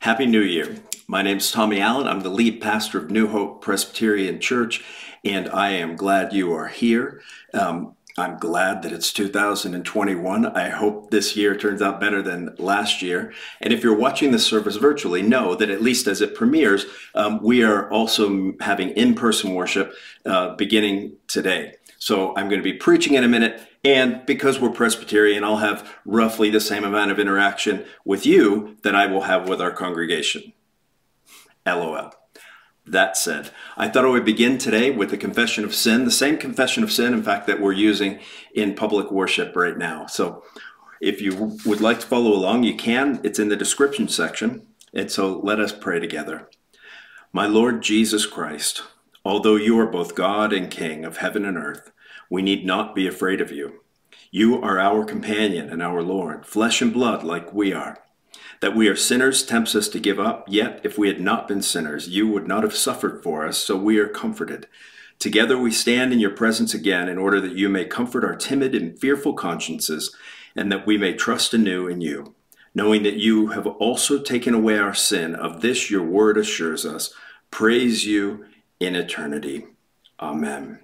Happy New Year. My name is Tommy Allen. I'm the lead pastor of New Hope Presbyterian Church, and I am glad you are here. Um, I'm glad that it's 2021. I hope this year turns out better than last year. And if you're watching this service virtually, know that at least as it premieres, um, we are also having in person worship uh, beginning today. So I'm going to be preaching in a minute. And because we're Presbyterian, I'll have roughly the same amount of interaction with you that I will have with our congregation. LOL. That said, I thought I would begin today with the confession of sin, the same confession of sin, in fact, that we're using in public worship right now. So if you would like to follow along, you can. It's in the description section. And so let us pray together. My Lord Jesus Christ, although you are both God and King of heaven and earth, we need not be afraid of you. You are our companion and our Lord, flesh and blood like we are. That we are sinners tempts us to give up, yet if we had not been sinners, you would not have suffered for us, so we are comforted. Together we stand in your presence again in order that you may comfort our timid and fearful consciences, and that we may trust anew in you, knowing that you have also taken away our sin. Of this your word assures us. Praise you in eternity. Amen.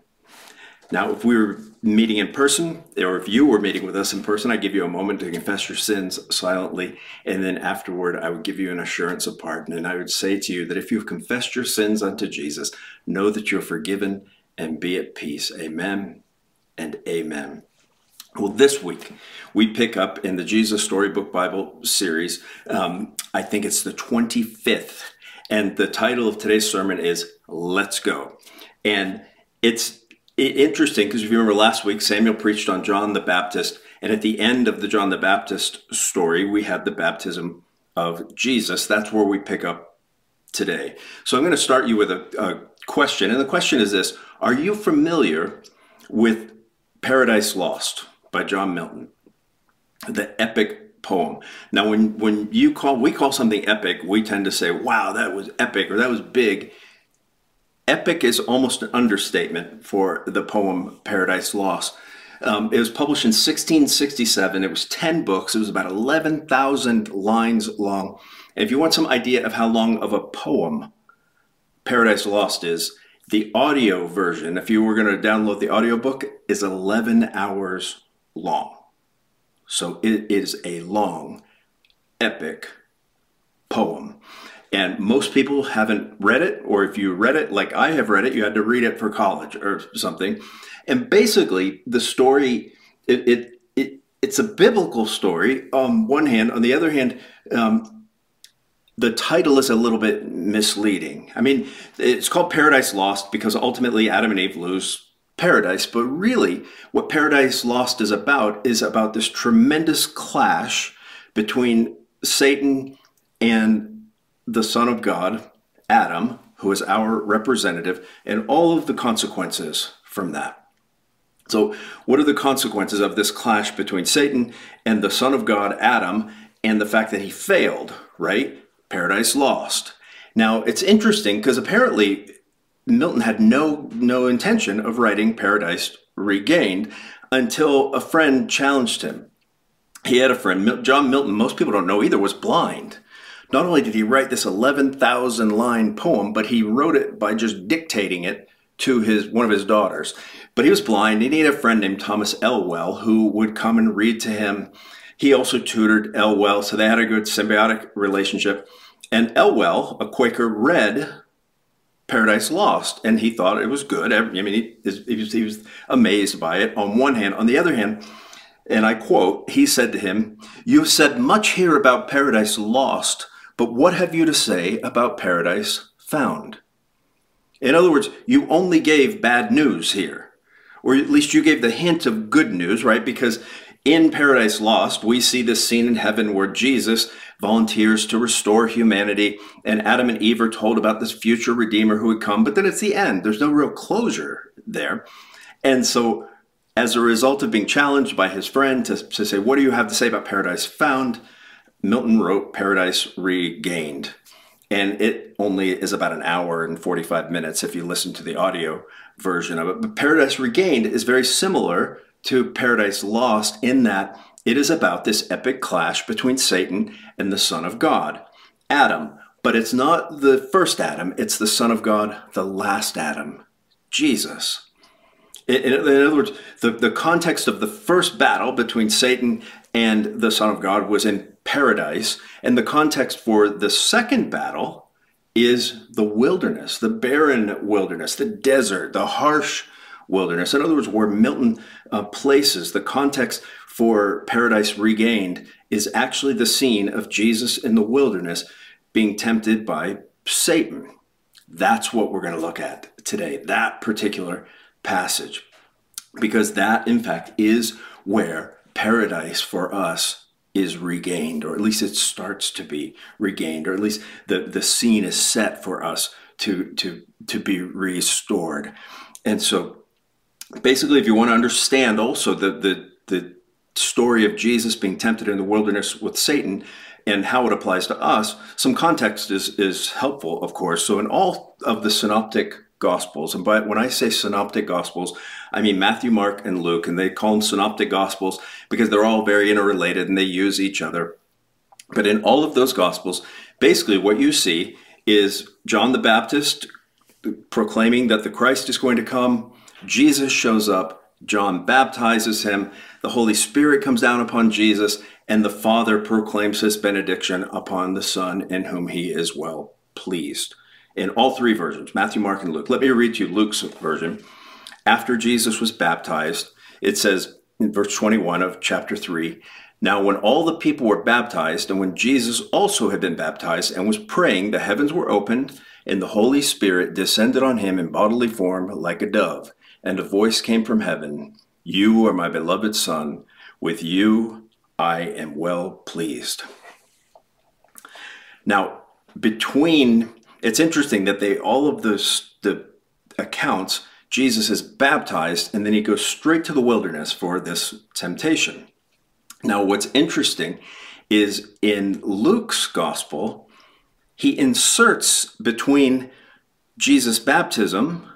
Now, if we were meeting in person, or if you were meeting with us in person, I'd give you a moment to confess your sins silently. And then afterward, I would give you an assurance of pardon. And I would say to you that if you've confessed your sins unto Jesus, know that you're forgiven and be at peace. Amen and amen. Well, this week we pick up in the Jesus Storybook Bible series. Um, I think it's the 25th. And the title of today's sermon is Let's Go. And it's interesting because if you remember last week, Samuel preached on John the Baptist, and at the end of the John the Baptist story, we had the baptism of Jesus. That's where we pick up today. So I'm going to start you with a, a question, and the question is this: Are you familiar with Paradise Lost by John Milton, the epic poem? Now, when when you call we call something epic, we tend to say, "Wow, that was epic," or "That was big." Epic is almost an understatement for the poem Paradise Lost. Um, it was published in 1667. It was 10 books. It was about 11,000 lines long. And if you want some idea of how long of a poem Paradise Lost is, the audio version, if you were going to download the audiobook, is 11 hours long. So it is a long, epic poem. And most people haven't read it, or if you read it like I have read it, you had to read it for college or something. And basically, the story it, it, it it's a biblical story on one hand. On the other hand, um, the title is a little bit misleading. I mean, it's called Paradise Lost because ultimately Adam and Eve lose paradise. But really, what Paradise Lost is about is about this tremendous clash between Satan and the Son of God, Adam, who is our representative, and all of the consequences from that. So, what are the consequences of this clash between Satan and the Son of God, Adam, and the fact that he failed, right? Paradise lost. Now, it's interesting because apparently Milton had no, no intention of writing Paradise Regained until a friend challenged him. He had a friend, John Milton, most people don't know either, was blind. Not only did he write this 11,000 line poem, but he wrote it by just dictating it to his one of his daughters. But he was blind he had a friend named Thomas Elwell who would come and read to him. He also tutored Elwell, so they had a good symbiotic relationship. And Elwell, a Quaker, read Paradise Lost, and he thought it was good. I mean, he, he, was, he was amazed by it on one hand. On the other hand, and I quote, he said to him, You have said much here about Paradise Lost, but what have you to say about paradise found? In other words, you only gave bad news here, or at least you gave the hint of good news, right? Because in Paradise Lost, we see this scene in heaven where Jesus volunteers to restore humanity, and Adam and Eve are told about this future Redeemer who would come, but then it's the end. There's no real closure there. And so, as a result of being challenged by his friend to, to say, What do you have to say about Paradise Found? Milton wrote Paradise Regained, and it only is about an hour and 45 minutes if you listen to the audio version of it. But Paradise Regained is very similar to Paradise Lost in that it is about this epic clash between Satan and the Son of God. Adam, but it's not the first Adam, it's the Son of God, the last Adam, Jesus. In, other words, the, the context of the first battle between Satan and the Son of God was in paradise, and the context for the second battle is the wilderness, the barren wilderness, the desert, the harsh wilderness. In other words, where Milton uh, places the context for Paradise Regained is actually the scene of Jesus in the wilderness being tempted by Satan. That's what we're going to look at today, that particular passage, because that, in fact, is where paradise for us is regained, or at least it starts to be regained, or at least the, the scene is set for us to, to, to be restored. And so basically, if you want to understand also the, the, the story of Jesus being tempted in the wilderness with Satan and how it applies to us, some context is, is helpful, of course. So, in all of the synoptic gospels, and by when I say synoptic gospels, I mean Matthew, Mark, and Luke, and they call them synoptic gospels because they're all very interrelated and they use each other. But in all of those gospels, basically what you see is John the Baptist proclaiming that the Christ is going to come. Jesus shows up, John baptizes him, the Holy Spirit comes down upon Jesus, and the Father proclaims his benediction upon the Son in whom he is well pleased. In all three versions, Matthew, Mark, and Luke. Let me read to you Luke's version. After Jesus was baptized, it says in verse 21 of chapter 3 Now, when all the people were baptized, and when Jesus also had been baptized and was praying, the heavens were opened, and the Holy Spirit descended on him in bodily form like a dove and a voice came from heaven You are my beloved Son, with you I am well pleased. Now, between it's interesting that they all of those the accounts Jesus is baptized and then he goes straight to the wilderness for this temptation. Now, what's interesting is in Luke's gospel, he inserts between Jesus' baptism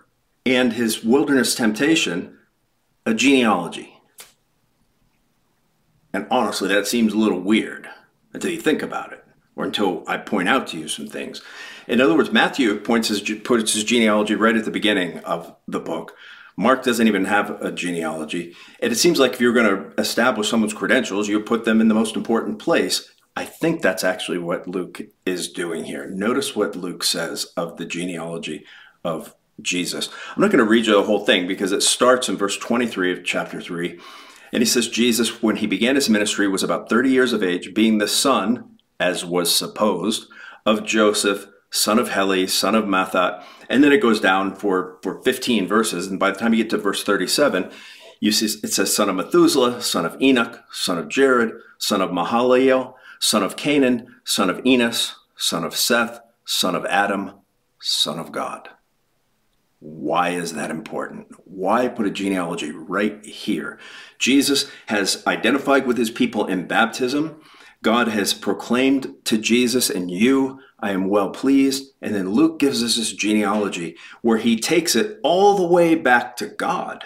and his wilderness temptation a genealogy. And honestly, that seems a little weird until you think about it, or until I point out to you some things. In other words, Matthew points his, puts his genealogy right at the beginning of the book. Mark doesn't even have a genealogy. And it seems like if you're going to establish someone's credentials, you put them in the most important place. I think that's actually what Luke is doing here. Notice what Luke says of the genealogy of Jesus. I'm not going to read you the whole thing because it starts in verse 23 of chapter 3. And he says, Jesus, when he began his ministry, was about 30 years of age, being the son, as was supposed, of Joseph, son of Heli, son of Matthat. And then it goes down for, for 15 verses. And by the time you get to verse 37, you see it says, son of Methuselah, son of Enoch, son of Jared, son of Mahalalel, son of Cainan, son of Enos, son of Seth, son of Adam, son of God. Why is that important? Why put a genealogy right here? Jesus has identified with his people in baptism. God has proclaimed to Jesus and you, I am well pleased. And then Luke gives us this genealogy where he takes it all the way back to God.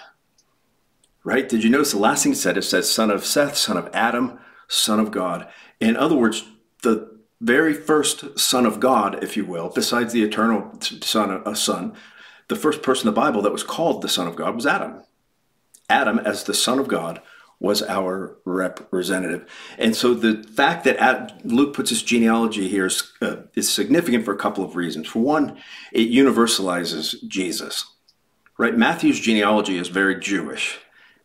Right? Did you notice the last thing it said? It says, son of Seth, son of Adam, son of God. In other words, the very first son of God, if you will, besides the eternal son, a son, the first person in the Bible that was called the Son of God was Adam. Adam, as the Son of God, was our representative. And so the fact that Luke puts his genealogy here is, uh, is significant for a couple of reasons. For one, it universalizes Jesus, right? Matthew's genealogy is very Jewish.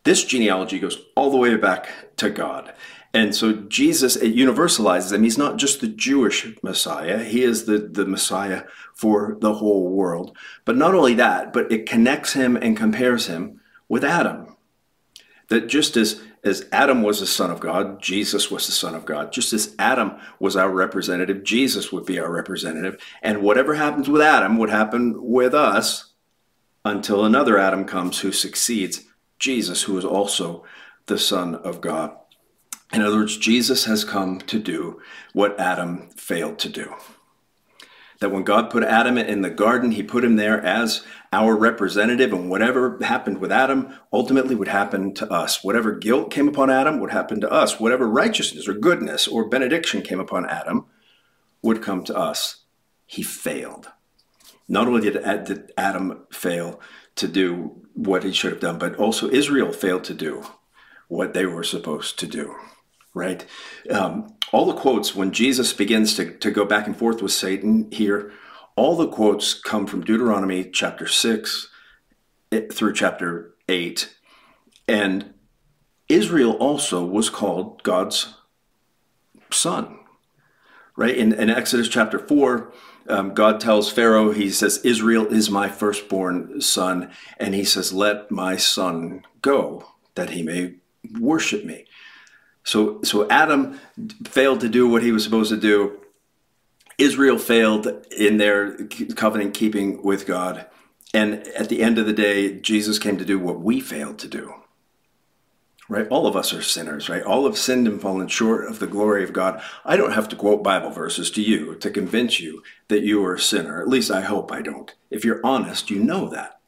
This genealogy goes all the way back to God. And so Jesus, it universalizes him. He's not just the Jewish Messiah, he is the, the Messiah for the whole world. But not only that, but it connects him and compares him with Adam. That just as, as Adam was the Son of God, Jesus was the Son of God. Just as Adam was our representative, Jesus would be our representative. And whatever happens with Adam would happen with us until another Adam comes who succeeds Jesus, who is also the Son of God. In other words, Jesus has come to do what Adam failed to do. That when God put Adam in the garden, he put him there as our representative, and whatever happened with Adam ultimately would happen to us. Whatever guilt came upon Adam would happen to us. Whatever righteousness or goodness or benediction came upon Adam would come to us, he failed. Not only did Adam fail to do what he should have done, but also Israel failed to do what they were supposed to do, right? Um, all the quotes, when Jesus begins to, to go back and forth with Satan here, all the quotes come from Deuteronomy chapter 6 eh, through chapter 8. And Israel also was called God's son, right? In, in Exodus chapter 4, um, God tells Pharaoh, he says, Israel is my firstborn son. And he says, let my son go that he may worship me. So, so Adam failed to do what he was supposed to do. Israel failed in their covenant keeping with God. And at the end of the day, Jesus came to do what we failed to do right? All of us are sinners, right? All have sinned and fallen short of the glory of God. I don't have to quote Bible verses to you to convince you that you are a sinner. At least I hope I don't. If you're honest, you know that.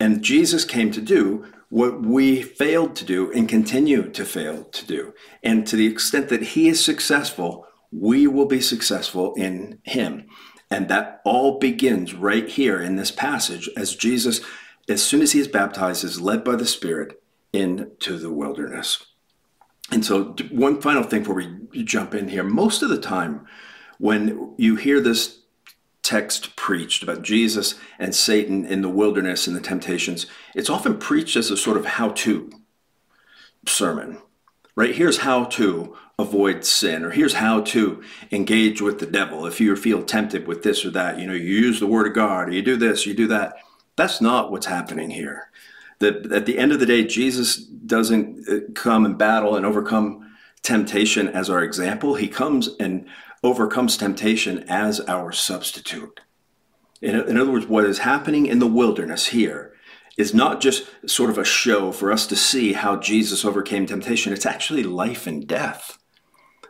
And Jesus came to do what we failed to do and continue to fail to do. And to the extent that he is successful, we will be successful in him. And that all begins right here in this passage as Jesus, as soon as he is baptized, is led by the Spirit into the wilderness. And so, one final thing before we jump in here most of the time, when you hear this text preached about Jesus and Satan in the wilderness and the temptations, it's often preached as a sort of how to sermon, right? Here's how to avoid sin, or here's how to engage with the devil. If you feel tempted with this or that, you know, you use the word of God, or you do this, you do that. That's not what's happening here that at the end of the day, Jesus doesn't uh, come and battle and overcome temptation as our example. He comes and overcomes temptation as our substitute. In, in other words, what is happening in the wilderness here is not just sort of a show for us to see how Jesus overcame temptation, it's actually life and death.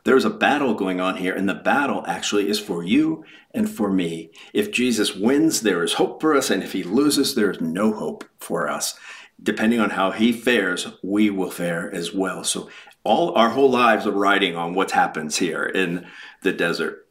There's a battle going on here, and the battle actually is for you and for me. If Jesus wins, there is hope for us, and if he loses, there is no hope for us depending on how he fares, we will fare as well. So all our whole lives are riding on what happens here in the desert.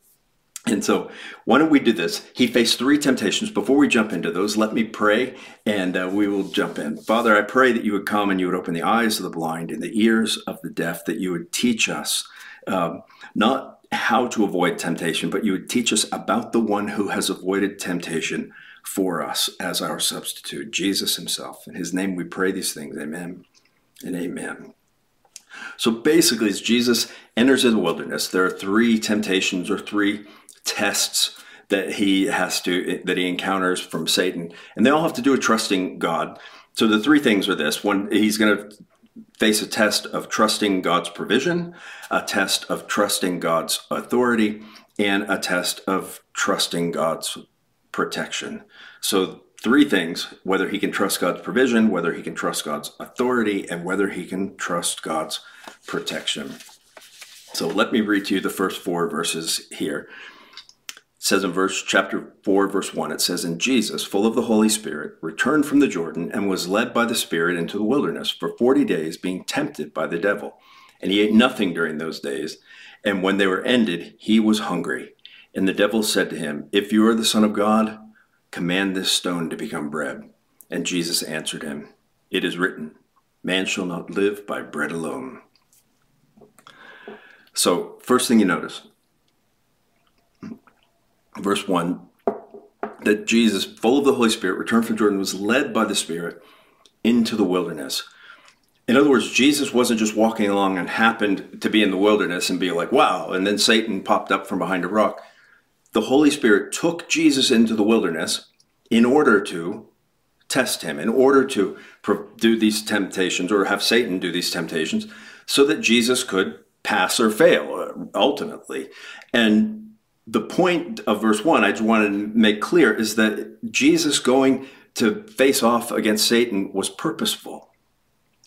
And so, why don't we do this? He faced three temptations. Before we jump into those, let me pray and uh, we will jump in. Father, I pray that you would come and you would open the eyes of the blind and the ears of the deaf, that you would teach us um, not how to avoid temptation, but you would teach us about the one who has avoided temptation for us as our substitute, Jesus himself. In his name we pray these things. Amen and amen. So basically, as Jesus enters the wilderness, there are three temptations or three tests that he has to that he encounters from Satan, and they all have to do with trusting God. So the three things are this: one, he's going to face a test of trusting God's provision, a test of trusting God's authority, and a test of trusting God's protection. So, three things whether he can trust God's provision, whether he can trust God's authority, and whether he can trust God's protection. So, let me read to you the first four verses here. It says in verse chapter 4 verse 1 it says and Jesus full of the holy spirit returned from the Jordan and was led by the spirit into the wilderness for 40 days being tempted by the devil and he ate nothing during those days and when they were ended he was hungry and the devil said to him if you are the son of God Command this stone to become bread. And Jesus answered him, It is written, Man shall not live by bread alone. So, first thing you notice, verse 1 that Jesus, full of the Holy Spirit, returned from Jordan, was led by the Spirit into the wilderness. In other words, Jesus wasn't just walking along and happened to be in the wilderness and be like, wow, and then Satan popped up from behind a rock the Holy Spirit took Jesus into the wilderness in order to test him, in order to do these temptations or have Satan do these temptations so that Jesus could pass or fail uh, ultimately. And the point of verse 1 I just wanted to make clear is that Jesus going to face off against Satan was purposeful.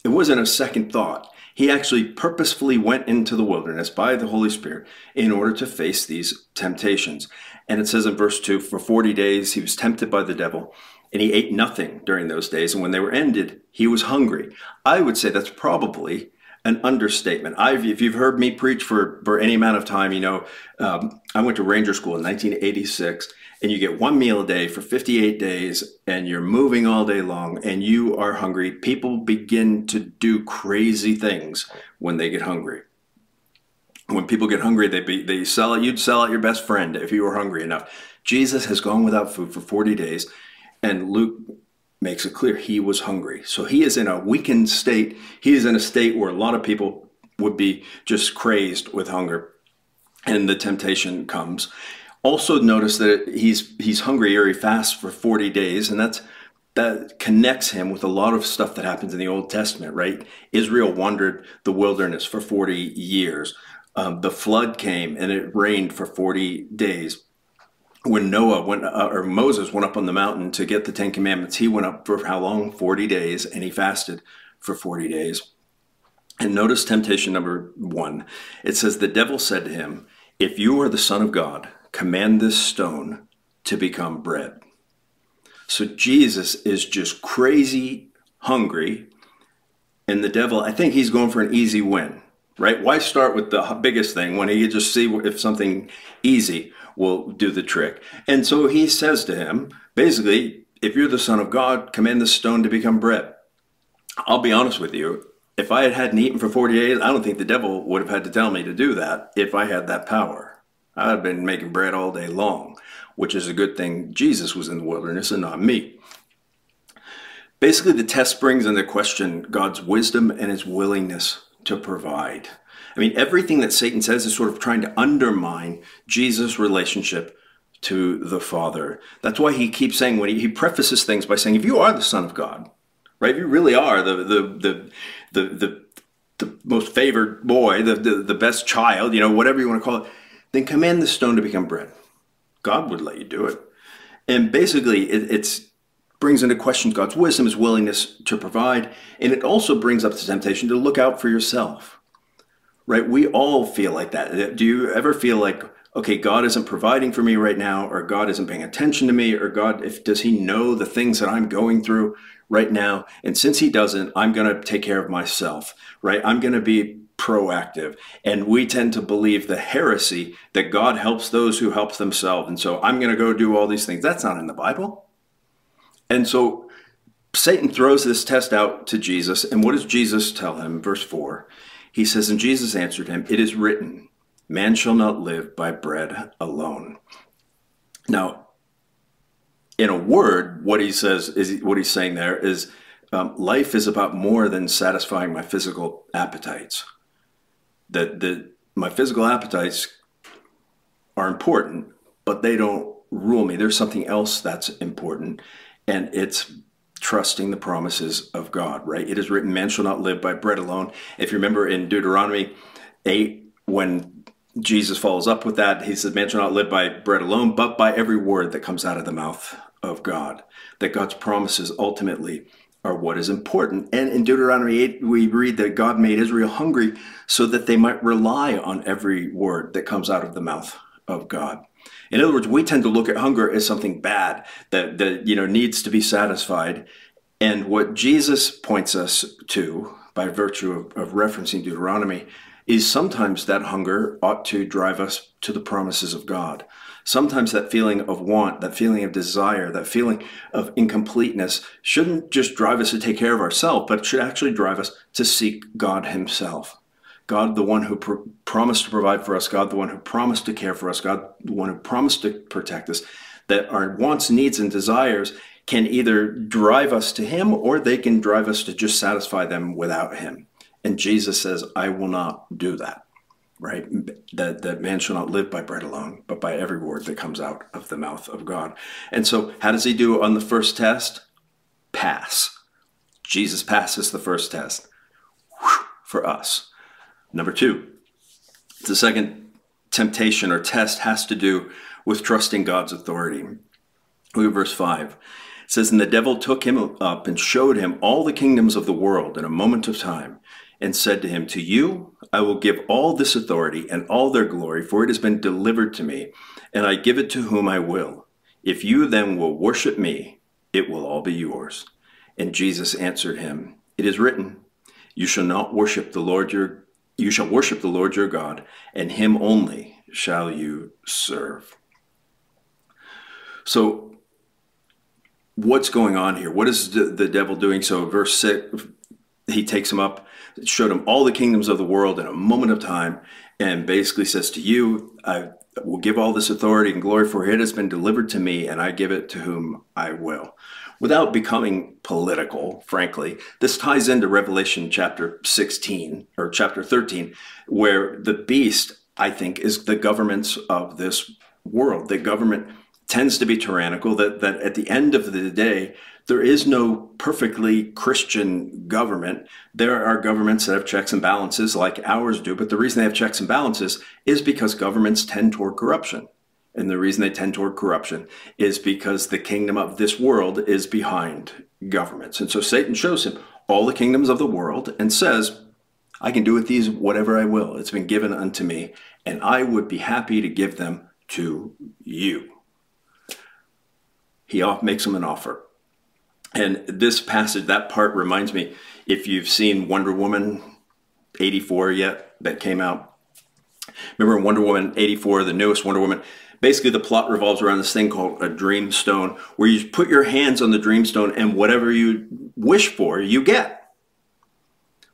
It wasn't a second thought. He actually purposefully went into the wilderness by the Holy Spirit in order to face these temptations. And it says in verse 2 for 40 days he was tempted by the devil, and he ate nothing during those days. And when they were ended, he was hungry. I would say that's probably an understatement. I've, if you've heard me preach for, for any amount of time, you know, um, I went to Ranger School in 1986, and you get one meal a day for 58 days, and you're moving all day long, and you are hungry. People begin to do crazy things when they get hungry. When people get hungry, they be, they sell it. You'd sell out your best friend if you were hungry enough. Jesus has gone without food for 40 days, and Luke makes it clear he was hungry. So he is in a weakened state. He is in a state where a lot of people would be just crazed with hunger. And the temptation comes. Also notice that he's he's hungry or he fasts for 40 days, and that's that connects him with a lot of stuff that happens in the Old Testament, right? Israel wandered the wilderness for 40 years. Um, the flood came and it rained for 40 days when Noah went uh, or Moses went up on the mountain to get the Ten Commandments, he went up for how long? 40 days, and he fasted for 40 days. And notice temptation number one. It says, The devil said to him, If you are the Son of God, command this stone to become bread. So Jesus is just crazy hungry. And the devil, I think he's going for an easy win, right? Why start with the biggest thing when he could just see if something easy will do the trick. And so he says to him, basically, if you're the Son of God, command the stone to become bread. I'll be honest with you. If I had hadn't eaten for 40 days, I don't think the devil would have had to tell me to do that if I had that power. I'd have been making bread all day long, which is a good thing Jesus was in the wilderness and not me. Basically, the test brings into question God's wisdom and his willingness to provide. I mean, everything that Satan says is sort of trying to undermine Jesus' relationship to the Father. That's why he keeps saying when he, he prefaces things by saying, if you are the Son of God, right? If you really are the the the the the, the most favored boy, the, the the best child, you know, whatever you want to call it, then command the stone to become bread. God would let you do it. And basically, it, it's brings into question God's wisdom, his willingness to provide, and it also brings up the temptation to look out for yourself right? We all feel like that. Uh, do you ever feel like, okay, God isn't providing for me right now, or God isn't paying attention to me, or God, if does He know the things that I'm going through right now? And since He doesn't, I'm going to take care of myself, right? I'm going to be proactive. And we tend to believe the heresy that God helps those who help themselves. And so I'm going to go do all these things. That's not in the Bible. And so Satan throws this test out to Jesus. And what does Jesus tell him? Verse 4 he says, And Jesus answered him, It is written, Man shall not live by bread alone. Now, in a word, what he says is what he's saying there is um, life is about more than satisfying my physical appetites. That the my physical appetites are important, but they don't rule me. There's something else that's important, and it's trusting the promises of God, right? It is written, man shall not live by bread alone. If you remember in Deuteronomy 8, when Jesus follows up with that, he says, man shall not live by bread alone, but by every word that comes out of the mouth of God. That God's promises ultimately are what is important. And in Deuteronomy 8, we read that God made Israel hungry so that they might rely on every word that comes out of the mouth of God. In other words, we tend to look at hunger as something bad that, that you know needs to be satisfied. And what Jesus points us to by virtue of, of referencing Deuteronomy is sometimes that hunger ought to drive us to the promises of God. Sometimes that feeling of want, that feeling of desire, that feeling of incompleteness shouldn't just drive us to take care of ourselves, but should actually drive us to seek God Himself. God, the one who pr- promised to provide for us, God, the one who promised to care for us, God, the one who promised to protect us, that our wants, needs, and desires can either drive us to Him or they can drive us to just satisfy them without Him. And Jesus says, I will not do that, right? That, that man shall not live by bread alone, but by every word that comes out of the mouth of God. And so, how does He do on the first test? Pass. Jesus passes the first test Whew, for us. Number two, the second temptation or test has to do with trusting God's authority. Look at verse 5. It says, And the devil took him up and showed him all the kingdoms of the world in a moment of time, and said to him, To you I will give all this authority and all their glory, for it has been delivered to me, and I give it to whom I will. If you then will worship me, it will all be yours. And Jesus answered him, It is written, You shall not worship the Lord your you shall worship the Lord your God, and him only shall you serve. So what's going on here? What is the, devil doing? So verse 6 he takes him up, showed him all the kingdoms of the world in a moment of time, and basically says to you, I will give all this authority and glory for it has been delivered to me, and I give it to whom I will. Without becoming political, frankly, this ties into Revelation chapter 16 or chapter 13, where the beast, I think, is the governments of this world. The government tends to be tyrannical, that, that at the end of the day, there is no perfectly Christian government. There are governments that have checks and balances like ours do, but the reason they have checks and balances is because governments tend toward corruption. And the reason they tend toward corruption is because the kingdom of this world is behind governments. And so Satan shows him all the kingdoms of the world and says, I can do with these whatever I will. It's been given unto me, and I would be happy to give them to you. He makes him an offer. And this passage, that part reminds me if you've seen Wonder Woman 84 yet, that came out. Remember in Wonder Woman 84, the newest Wonder Woman? Basically, the plot revolves around this thing called a dream stone, where you put your hands on the dream stone and whatever you wish for, you get.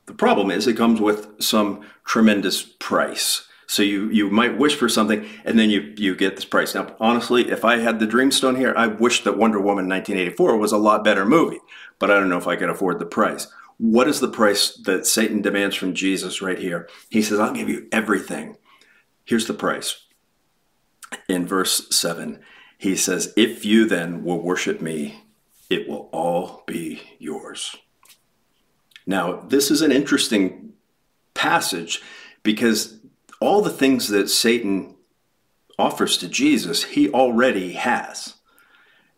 The problem is it comes with some tremendous price. So you you might wish for something and then you you get this price. Now, honestly, if I had the Dreamstone here, I wish that Wonder Woman 1984 was a lot better movie, but I don't know if I could afford the price. What is the price that Satan demands from Jesus right here? He says, "I'll give you everything." Here's the price. In verse 7, he says, "If you then will worship me, it will all be yours." Now, this is an interesting passage because all the things that Satan offers to Jesus, he already has.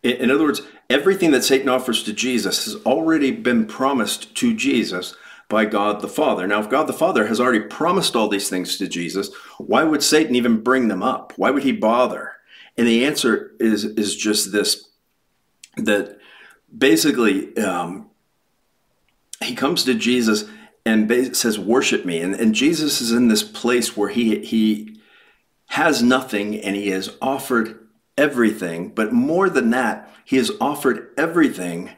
In other words, everything that Satan offers to Jesus has already been promised to Jesus by God the Father. Now, if God the Father has already promised all these things to Jesus, why would Satan even bring them up? Why would he bother? And the answer is is just this: that basically um, he comes to Jesus and says, "Worship me." And, and Jesus is in this place where he he has nothing and he has offered everything. But more than that, he has offered everything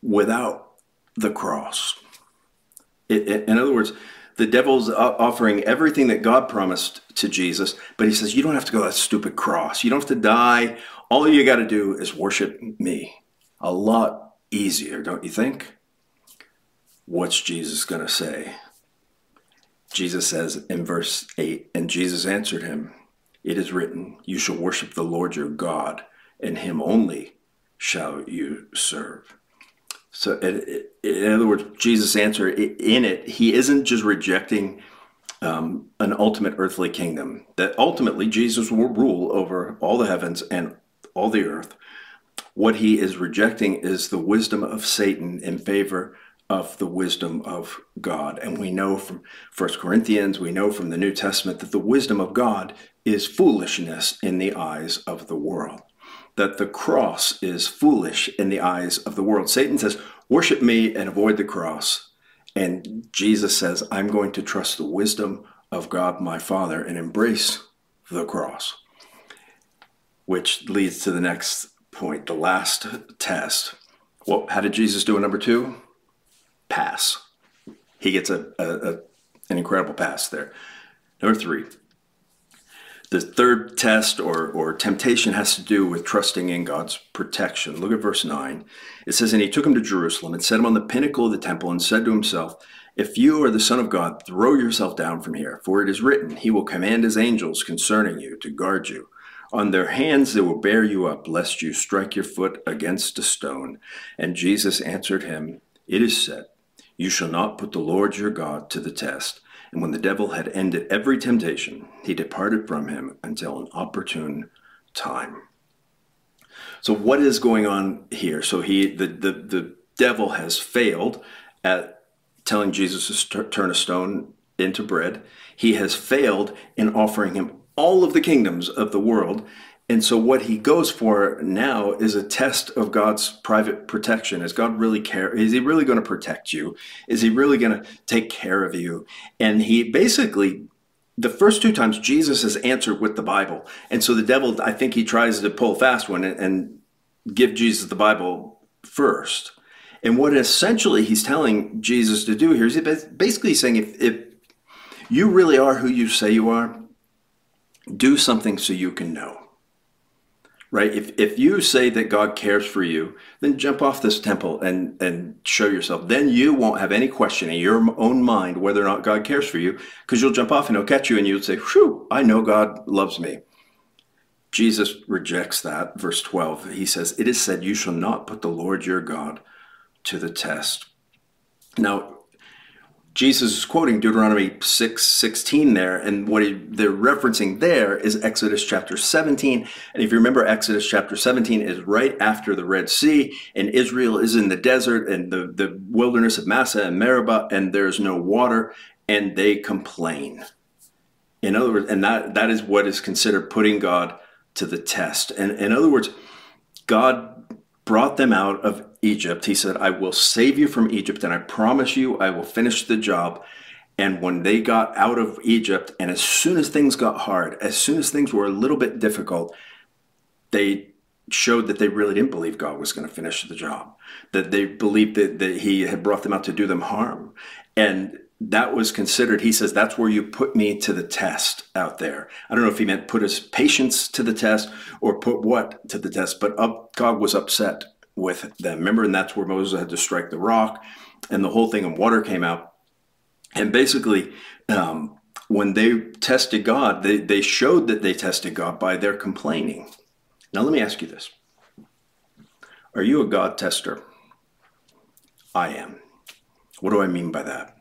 without the cross. In other words, the devil's offering everything that God promised to Jesus, but he says, You don't have to go that stupid cross. You don't have to die. All you got to do is worship me. A lot easier, don't you think? what's Jesus going to say? Jesus says in verse 8, and Jesus answered him, It is written, You shall worship the Lord your God, and him only shall you serve. So, in other words, Jesus' answer in it, he isn't just rejecting um, an ultimate earthly kingdom, that ultimately Jesus will rule over all the heavens and all the earth. What he is rejecting is the wisdom of Satan in favor of the wisdom of God. And we know from First Corinthians, we know from the New Testament that the wisdom of God is foolishness in the eyes of the world. That the cross is foolish in the eyes of the world. Satan says, Worship me and avoid the cross. And Jesus says, I'm going to trust the wisdom of God my Father and embrace the cross. Which leads to the next point, the last test. Well, how did Jesus do in number two? pass. He gets a, a, a an incredible pass there. Number three, the third test or, or temptation has to do with trusting in God's protection. Look at verse 9. It says, And he took him to Jerusalem and set him on the pinnacle of the temple and said to himself, If you are the Son of God, throw yourself down from here, for it is written, He will command His angels concerning you to guard you. On their hands they will bear you up, lest you strike your foot against a stone. And Jesus answered him, It is said, you shall not put the Lord your God to the test. And when the devil had ended every temptation, he departed from him until an opportune time. So what is going on here? So he the the, the devil has failed at telling Jesus to turn a stone into bread. He has failed in offering him all of the kingdoms of the world. And so what he goes for now is a test of God's private protection. Is God really care? Is he really going to protect you? Is he really going to take care of you? And he basically the first two times Jesus has answered with the Bible. And so the devil, I think he tries to pull fast one and, and give Jesus the Bible first. And what essentially he's telling Jesus to do here is basically saying if, if you really are who you say you are, do something so you can know. Right? If, if you say that God cares for you, then jump off this temple and, and show yourself. Then you won't have any question in your own mind whether or not God cares for you because you'll jump off and he'll catch you and you'll say, Whew, I know God loves me. Jesus rejects that. Verse 12, he says, It is said, You shall not put the Lord your God to the test. Now, Jesus is quoting Deuteronomy 6 16 there, and what he, they're referencing there is Exodus chapter 17. And if you remember, Exodus chapter 17 is right after the Red Sea, and Israel is in the desert and the, the wilderness of Massah and Meribah, and there's no water, and they complain. In other words, and that, that is what is considered putting God to the test. And in other words, God brought them out of Egypt. He said, I will save you from Egypt, and I promise you I will finish the job. And when they got out of Egypt, and as soon as things got hard, as soon as things were a little bit difficult, they showed that they really didn't believe God was going to finish the job, that they believed that, that He had brought them out to do them harm. And that was considered, he says, that's where you put me to the test out there. I don't know if he meant put his patience to the test or put what to the test, but up, God was upset with them. Remember, and that's where Moses had to strike the rock, and the whole thing of water came out. And basically, um, when they tested God, they, they showed that they tested God by their complaining. Now, let me ask you this Are you a God tester? I am. What do I mean by that?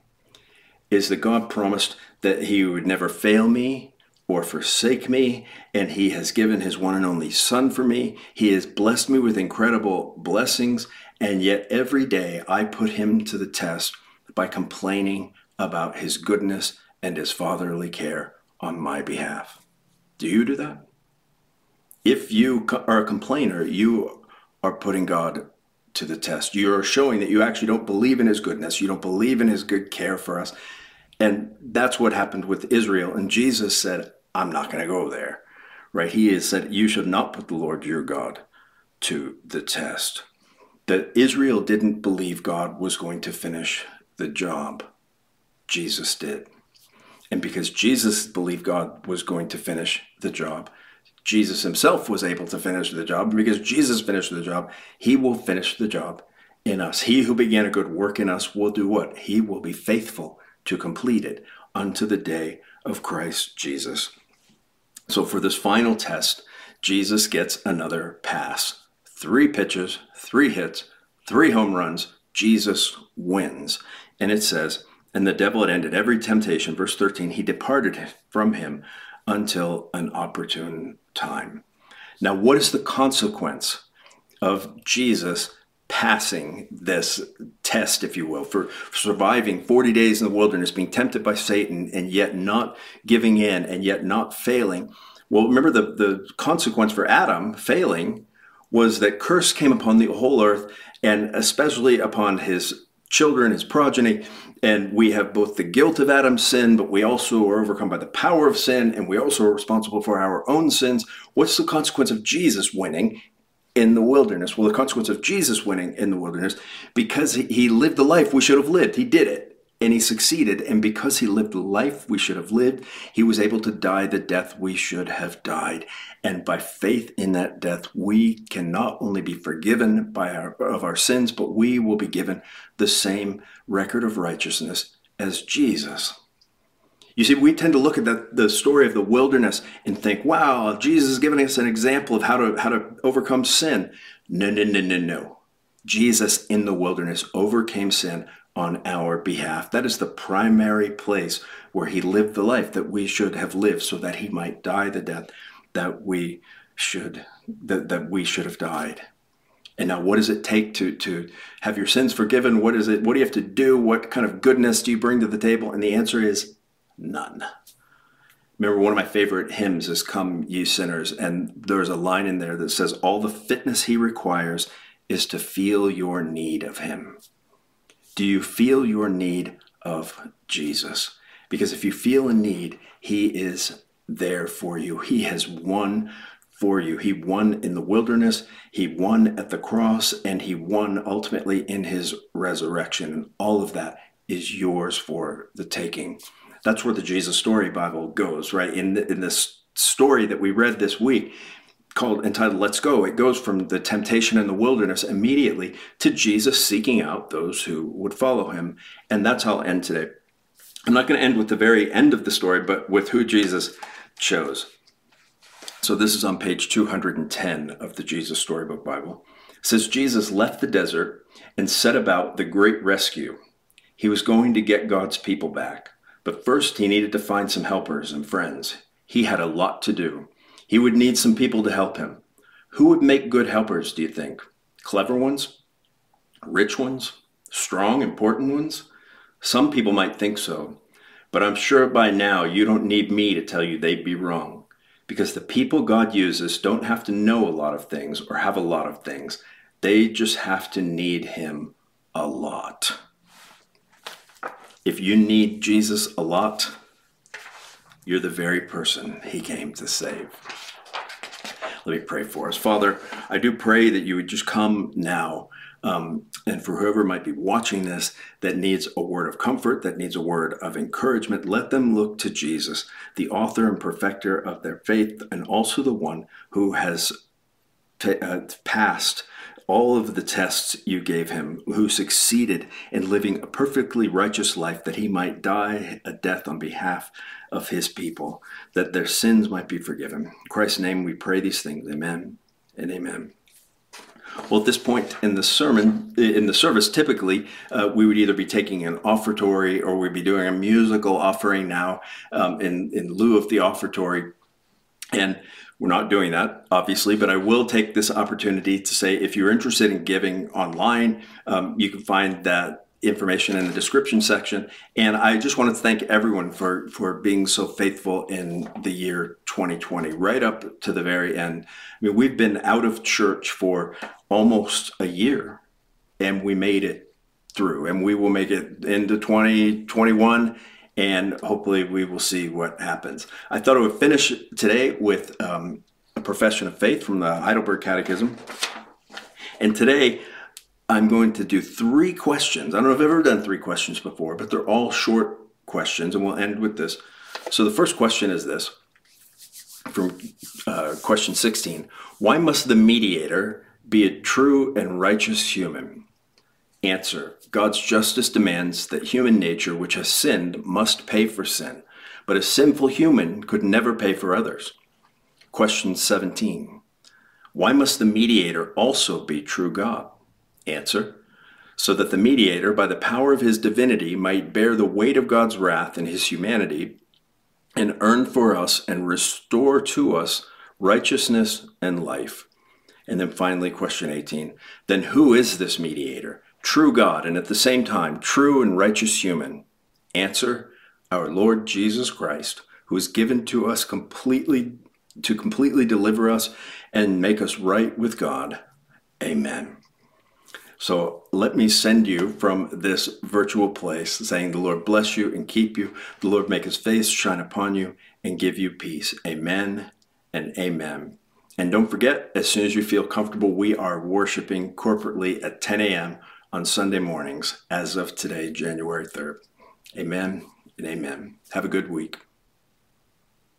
Is that God promised that He would never fail me, or forsake me, and he has given his one and only Son for me. He has blessed me with incredible blessings, and yet every day I put him to the test by complaining about his goodness and his fatherly care on my behalf. Do you do that? If you are a complainer, you are putting God to the test. You're showing that you actually don't believe in his goodness, you don't believe in his good care for us. And that's what happened with Israel. And Jesus said, I'm not going to go there. Right? He has said, You should not put the Lord your God to the test. That Israel didn't believe God was going to finish the job. Jesus did. And because Jesus believed God was going to finish the job, Jesus himself was able to finish the job. Because Jesus finished the job, he will finish the job in us. He who began a good work in us will do what? He will be faithful to complete it unto the day of Christ Jesus. So for this final test, Jesus gets another pass. Three pitches, three hits, three home runs. Jesus wins. And it says, And the devil had ended every temptation. Verse 13, he departed from him until an opportune time. Now, what is the consequence of Jesus passing this test, if you will, for surviving 40 days in the wilderness, being tempted by Satan, and yet not giving in, and yet not failing. Well, remember the, the consequence for Adam failing was that curse came upon the whole earth, and especially upon his children, his progeny. And we have both the guilt of Adam's sin, but we also are overcome by the power of sin, and we also are responsible for our own sins. What's the consequence of Jesus winning? in the wilderness. Well, the consequence of Jesus winning in the wilderness, because he lived the life we should have lived, he did it and he succeeded. And because he lived the life we should have lived, he was able to die the death we should have died. And by faith in that death, we can not only be forgiven by our, of our sins, but we will be given the same record of righteousness as Jesus. You see, we tend to look at the, the story of the wilderness and think, wow, Jesus is giving us an example of how to, how to overcome sin. No, no, no, no, no. Jesus in the wilderness overcame sin on our behalf. That is the primary place where he lived the life that we should have lived so that he might die the death that we should that, that we should have died. And now what does it take to to have your sins forgiven? What is it what do you have to do? What kind of goodness do you bring to the table? And the answer is none. Remember, one of my favorite hymns is Come Ye Sinners, and there's a line in there that says, All the fitness he requires is to feel your need of him. Do you feel your need of Jesus? Because if you feel a need, he is there for you. He has won for you. He won in the wilderness, he won at the cross, and he won ultimately in his resurrection. And all of that is yours for the taking. That's where the Jesus Story Bible goes, right? In, the, in this story that we read this week, called entitled Let's Go, it goes from the temptation in the wilderness immediately to Jesus seeking out those who would follow him. And that's how I'll end today. I'm not going to end with the very end of the story, but with who Jesus chose. So this is on page 210 of the Jesus Storybook Bible. It says Jesus left the desert and set about the great rescue. He was going to get God's people back, but first he needed to find some helpers and friends. He had a lot to do. He would need some people to help him. Who would make good helpers, do you think? Clever ones? Rich ones? Strong, important ones? Some people might think so, but I'm sure by now you don't need me to tell you they'd be wrong. Because the people God uses don't have to know a lot of things or have a lot of things. They just have to need Him a lot. If you need Jesus a lot, you're the very person He came to save. Let me pray for us. Father, I do pray that you would just come now um, and for whoever might be watching this that needs a word of comfort, that needs a word of encouragement, let them look to Jesus, the author and perfecter of their faith, and also the one who has t- uh, passed all of the tests you gave him, who succeeded in living a perfectly righteous life that he might die a death on behalf of his people, that their sins might be forgiven. In Christ's name we pray these things. Amen and amen. Well, at this point in the sermon, in the service, typically uh, we would either be taking an offertory or we'd be doing a musical offering now um, in, in lieu of the offertory. And we're not doing that, obviously, but I will take this opportunity to say if you're interested in giving online, um, you can find that information in the description section. And I just wanted to thank everyone for, for being so faithful in the year 2020, right up to the very end. I mean, we've been out of church for almost a year and we made it through and we will make it into 2021 and hopefully we will see what happens. I thought I would finish today with um, a profession of faith from the Heidelberg Catechism. And today I'm going to do three questions. I don't know if I've ever done three questions before, but they're all short questions, and we'll end with this. So the first question is this from uh, question 16 Why must the mediator be a true and righteous human? Answer God's justice demands that human nature, which has sinned, must pay for sin, but a sinful human could never pay for others. Question 17 Why must the mediator also be true God? Answer So that the mediator, by the power of his divinity, might bear the weight of God's wrath in his humanity and earn for us and restore to us righteousness and life. And then finally, question 18 Then who is this mediator? True God, and at the same time, true and righteous human? Answer Our Lord Jesus Christ, who is given to us completely to completely deliver us and make us right with God. Amen. So let me send you from this virtual place, saying, The Lord bless you and keep you. The Lord make his face shine upon you and give you peace. Amen and amen. And don't forget, as soon as you feel comfortable, we are worshiping corporately at 10 a.m. on Sunday mornings as of today, January 3rd. Amen and amen. Have a good week.